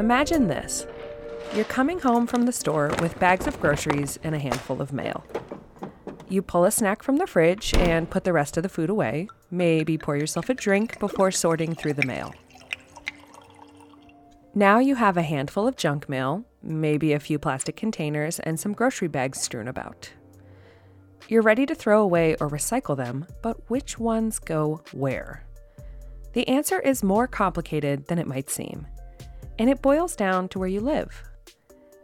Imagine this you're coming home from the store with bags of groceries and a handful of mail. You pull a snack from the fridge and put the rest of the food away. Maybe pour yourself a drink before sorting through the mail. Now you have a handful of junk mail, maybe a few plastic containers, and some grocery bags strewn about. You're ready to throw away or recycle them, but which ones go where? The answer is more complicated than it might seem, and it boils down to where you live.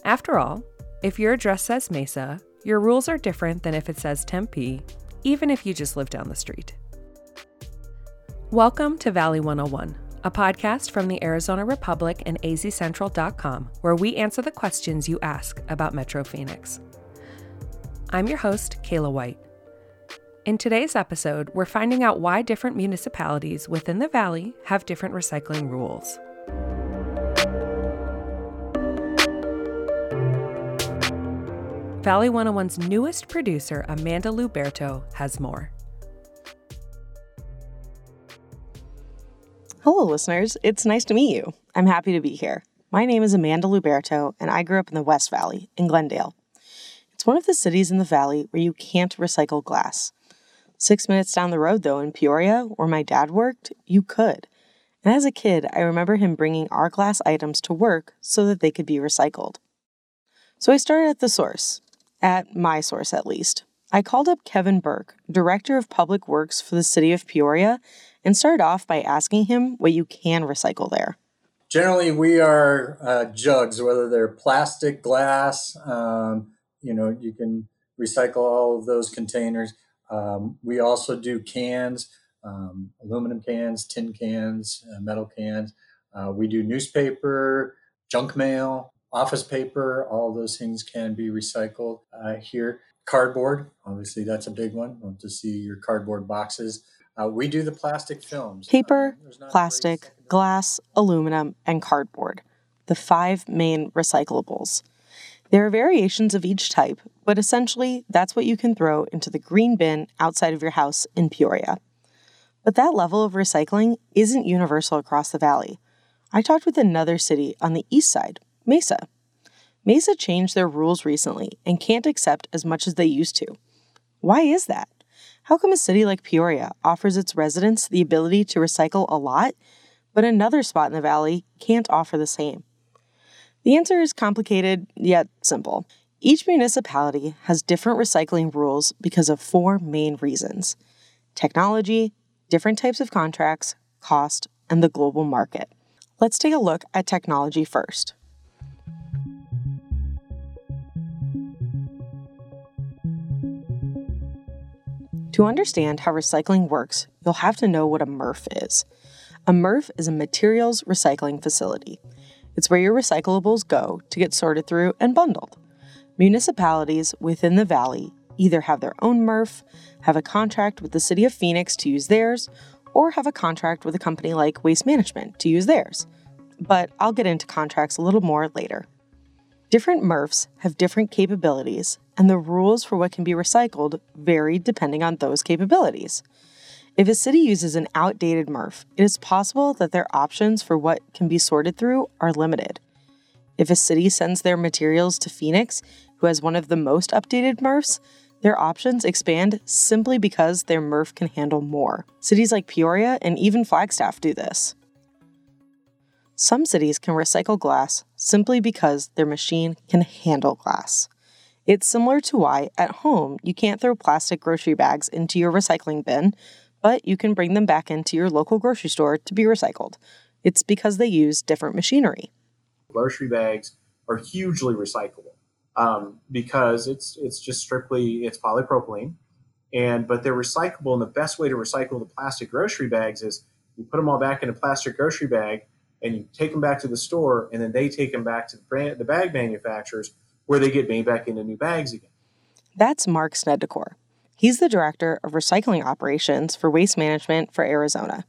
After all, if your address says Mesa, your rules are different than if it says Tempe, even if you just live down the street. Welcome to Valley 101, a podcast from the Arizona Republic and azcentral.com, where we answer the questions you ask about Metro Phoenix. I'm your host, Kayla White. In today's episode, we're finding out why different municipalities within the Valley have different recycling rules. Valley 101's newest producer, Amanda Luberto, has more. Hello, listeners. It's nice to meet you. I'm happy to be here. My name is Amanda Luberto, and I grew up in the West Valley, in Glendale. It's one of the cities in the valley where you can't recycle glass. Six minutes down the road, though, in Peoria, where my dad worked, you could. And as a kid, I remember him bringing our glass items to work so that they could be recycled. So I started at the source, at my source at least. I called up Kevin Burke, Director of Public Works for the City of Peoria, and started off by asking him what you can recycle there. Generally, we are uh, jugs, whether they're plastic, glass, um, you know, you can recycle all of those containers. Um, we also do cans, um, aluminum cans, tin cans, uh, metal cans. Uh, we do newspaper, junk mail, office paper, all those things can be recycled uh, here. Cardboard, obviously, that's a big one. Love to see your cardboard boxes. Uh, we do the plastic films. Paper, uh, plastic, glass, aluminum, and cardboard, the five main recyclables. There are variations of each type, but essentially, that's what you can throw into the green bin outside of your house in Peoria. But that level of recycling isn't universal across the valley. I talked with another city on the east side, Mesa. Mesa changed their rules recently and can't accept as much as they used to. Why is that? How come a city like Peoria offers its residents the ability to recycle a lot, but another spot in the valley can't offer the same? The answer is complicated yet simple. Each municipality has different recycling rules because of four main reasons technology, different types of contracts, cost, and the global market. Let's take a look at technology first. To understand how recycling works, you'll have to know what a MRF is. A MRF is a materials recycling facility. It's where your recyclables go to get sorted through and bundled. Municipalities within the valley either have their own MRF, have a contract with the city of Phoenix to use theirs, or have a contract with a company like Waste Management to use theirs. But I'll get into contracts a little more later. Different MRFs have different capabilities, and the rules for what can be recycled vary depending on those capabilities. If a city uses an outdated MRF, it is possible that their options for what can be sorted through are limited. If a city sends their materials to Phoenix, who has one of the most updated MRFs, their options expand simply because their MRF can handle more. Cities like Peoria and even Flagstaff do this. Some cities can recycle glass simply because their machine can handle glass. It's similar to why, at home, you can't throw plastic grocery bags into your recycling bin, but you can bring them back into your local grocery store to be recycled. It's because they use different machinery. Grocery bags are hugely recyclable um, because it's it's just strictly it's polypropylene, and but they're recyclable. And the best way to recycle the plastic grocery bags is you put them all back in a plastic grocery bag and you take them back to the store, and then they take them back to the, brand, the bag manufacturers where they get made back into new bags again. That's Mark Snedecor. He's the director of recycling operations for Waste Management for Arizona.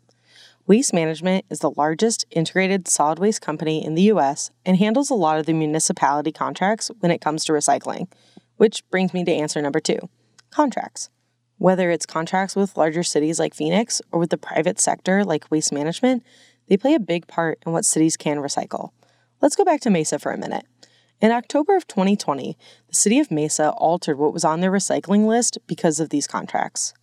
Waste Management is the largest integrated solid waste company in the U.S. and handles a lot of the municipality contracts when it comes to recycling, which brings me to answer number two contracts. Whether it's contracts with larger cities like Phoenix or with the private sector like Waste Management, they play a big part in what cities can recycle. Let's go back to Mesa for a minute. In October of 2020, the city of Mesa altered what was on their recycling list because of these contracts.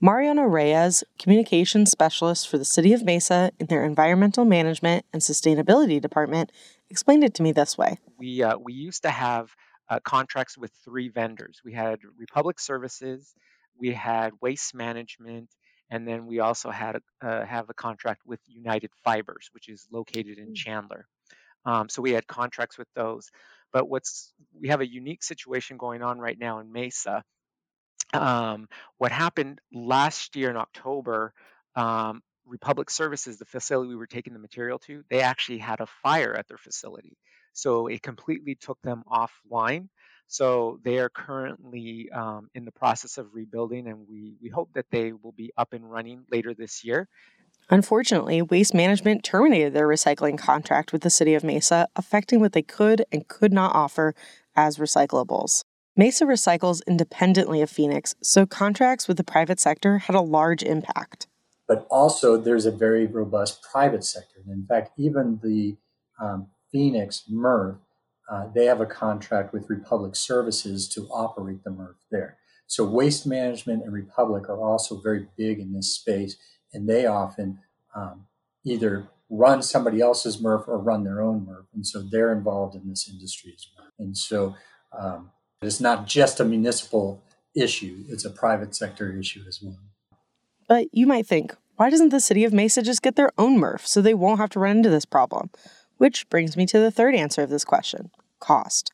Mariano Reyes, communications specialist for the city of Mesa in their environmental management and sustainability department, explained it to me this way. We, uh, we used to have uh, contracts with three vendors. We had Republic Services, we had Waste Management, and then we also had a, uh, have a contract with United Fibers, which is located in hmm. Chandler. Um, so we had contracts with those. But what's we have a unique situation going on right now in Mesa. Um, what happened last year in October, um, Republic Services, the facility we were taking the material to, they actually had a fire at their facility. So it completely took them offline. So they are currently um, in the process of rebuilding, and we, we hope that they will be up and running later this year. Unfortunately, Waste Management terminated their recycling contract with the city of Mesa, affecting what they could and could not offer as recyclables. Mesa recycles independently of Phoenix, so contracts with the private sector had a large impact. But also, there's a very robust private sector. In fact, even the um, Phoenix MRF, uh, they have a contract with Republic Services to operate the MRF there. So Waste Management and Republic are also very big in this space, and they often um, either run somebody else's MRF or run their own MRF, and so they're involved in this industry as well. And so um, it's not just a municipal issue; it's a private sector issue as well. But you might think, why doesn't the city of Mesa just get their own MRF so they won't have to run into this problem? Which brings me to the third answer of this question cost.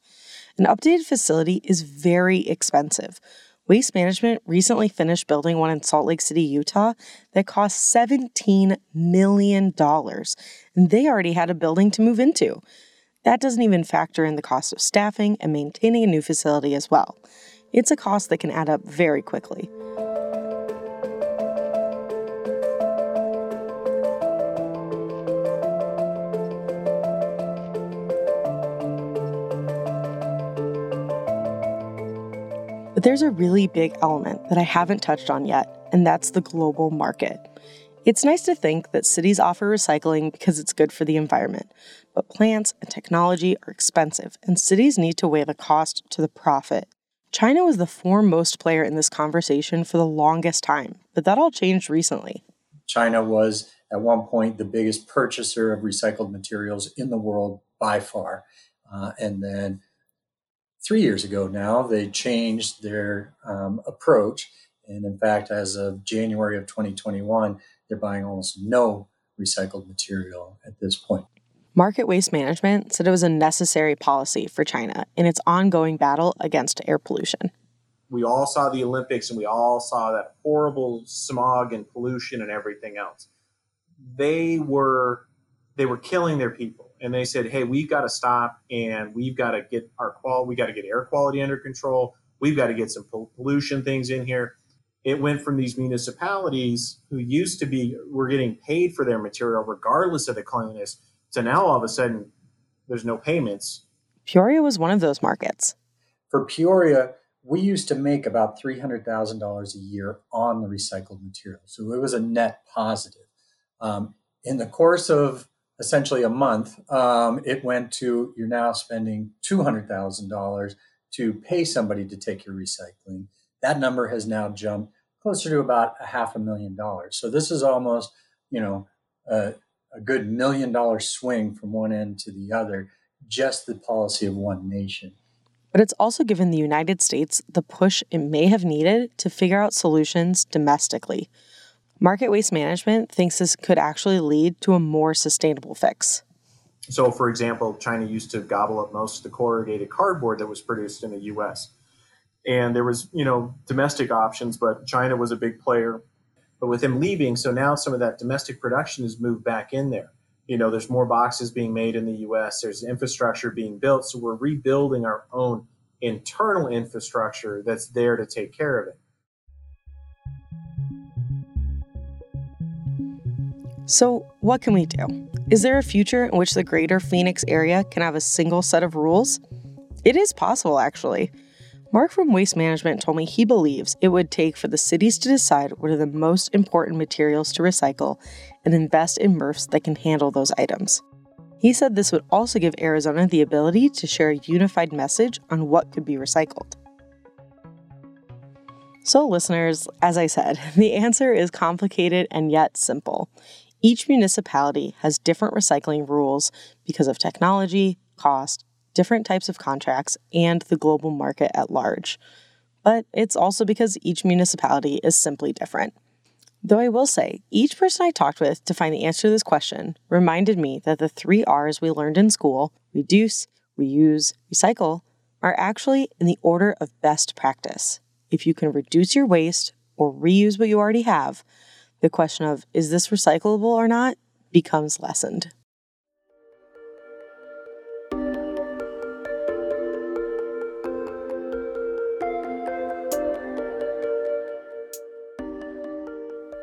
An updated facility is very expensive. Waste Management recently finished building one in Salt Lake City, Utah that cost $17 million, and they already had a building to move into. That doesn't even factor in the cost of staffing and maintaining a new facility as well. It's a cost that can add up very quickly. There's a really big element that I haven't touched on yet, and that's the global market. It's nice to think that cities offer recycling because it's good for the environment, but plants and technology are expensive, and cities need to weigh the cost to the profit. China was the foremost player in this conversation for the longest time, but that all changed recently. China was at one point the biggest purchaser of recycled materials in the world by far. Uh, and then three years ago now, they changed their um, approach. And in fact, as of January of 2021, they're buying almost no recycled material at this point. Mark at Waste Management said it was a necessary policy for China in its ongoing battle against air pollution. We all saw the Olympics and we all saw that horrible smog and pollution and everything else. They were they were killing their people and they said, "Hey, we've got to stop, and we've got to get our qual, we got to get air quality under control. We've got to get some pollution things in here." It went from these municipalities who used to be were getting paid for their material regardless of the cleanliness to now all of a sudden there's no payments. Peoria was one of those markets. For Peoria, we used to make about $300,000 a year on the recycled material. So it was a net positive. Um, in the course of essentially a month, um, it went to you're now spending $200,000 to pay somebody to take your recycling. That number has now jumped closer to about a half a million dollars. So this is almost, you know, a, a good million dollar swing from one end to the other, just the policy of one nation. But it's also given the United States the push it may have needed to figure out solutions domestically Mark at Waste Management thinks this could actually lead to a more sustainable fix. So, for example, China used to gobble up most of the corrugated cardboard that was produced in the U.S. And there was, you know, domestic options, but China was a big player. But with him leaving, so now some of that domestic production is moved back in there. You know, there's more boxes being made in the U.S. There's infrastructure being built, so we're rebuilding our own internal infrastructure that's there to take care of it. So, what can we do? Is there a future in which the greater Phoenix area can have a single set of rules? It is possible, actually. Mark from Waste Management told me he believes it would take for the cities to decide what are the most important materials to recycle and invest in MRFs that can handle those items. He said this would also give Arizona the ability to share a unified message on what could be recycled. So, listeners, as I said, the answer is complicated and yet simple. Each municipality has different recycling rules because of technology, cost, different types of contracts, and the global market at large. But it's also because each municipality is simply different. Though I will say, each person I talked with to find the answer to this question reminded me that the three R's we learned in school reduce, reuse, recycle are actually in the order of best practice. If you can reduce your waste or reuse what you already have, the question of is this recyclable or not becomes lessened.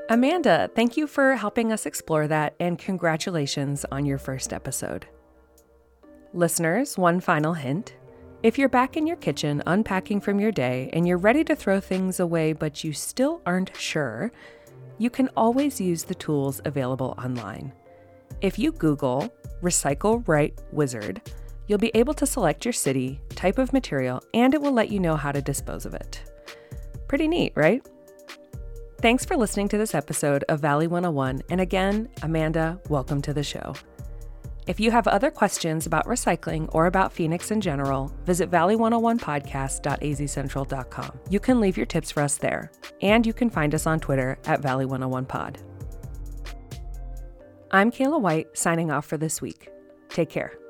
Amanda, thank you for helping us explore that, and congratulations on your first episode. Listeners, one final hint. If you're back in your kitchen unpacking from your day and you're ready to throw things away but you still aren't sure, you can always use the tools available online. If you Google Recycle Right Wizard, you'll be able to select your city, type of material, and it will let you know how to dispose of it. Pretty neat, right? Thanks for listening to this episode of Valley 101. And again, Amanda, welcome to the show. If you have other questions about recycling or about Phoenix in general, visit valley101podcast.azcentral.com. You can leave your tips for us there, and you can find us on Twitter at Valley101pod. I'm Kayla White, signing off for this week. Take care.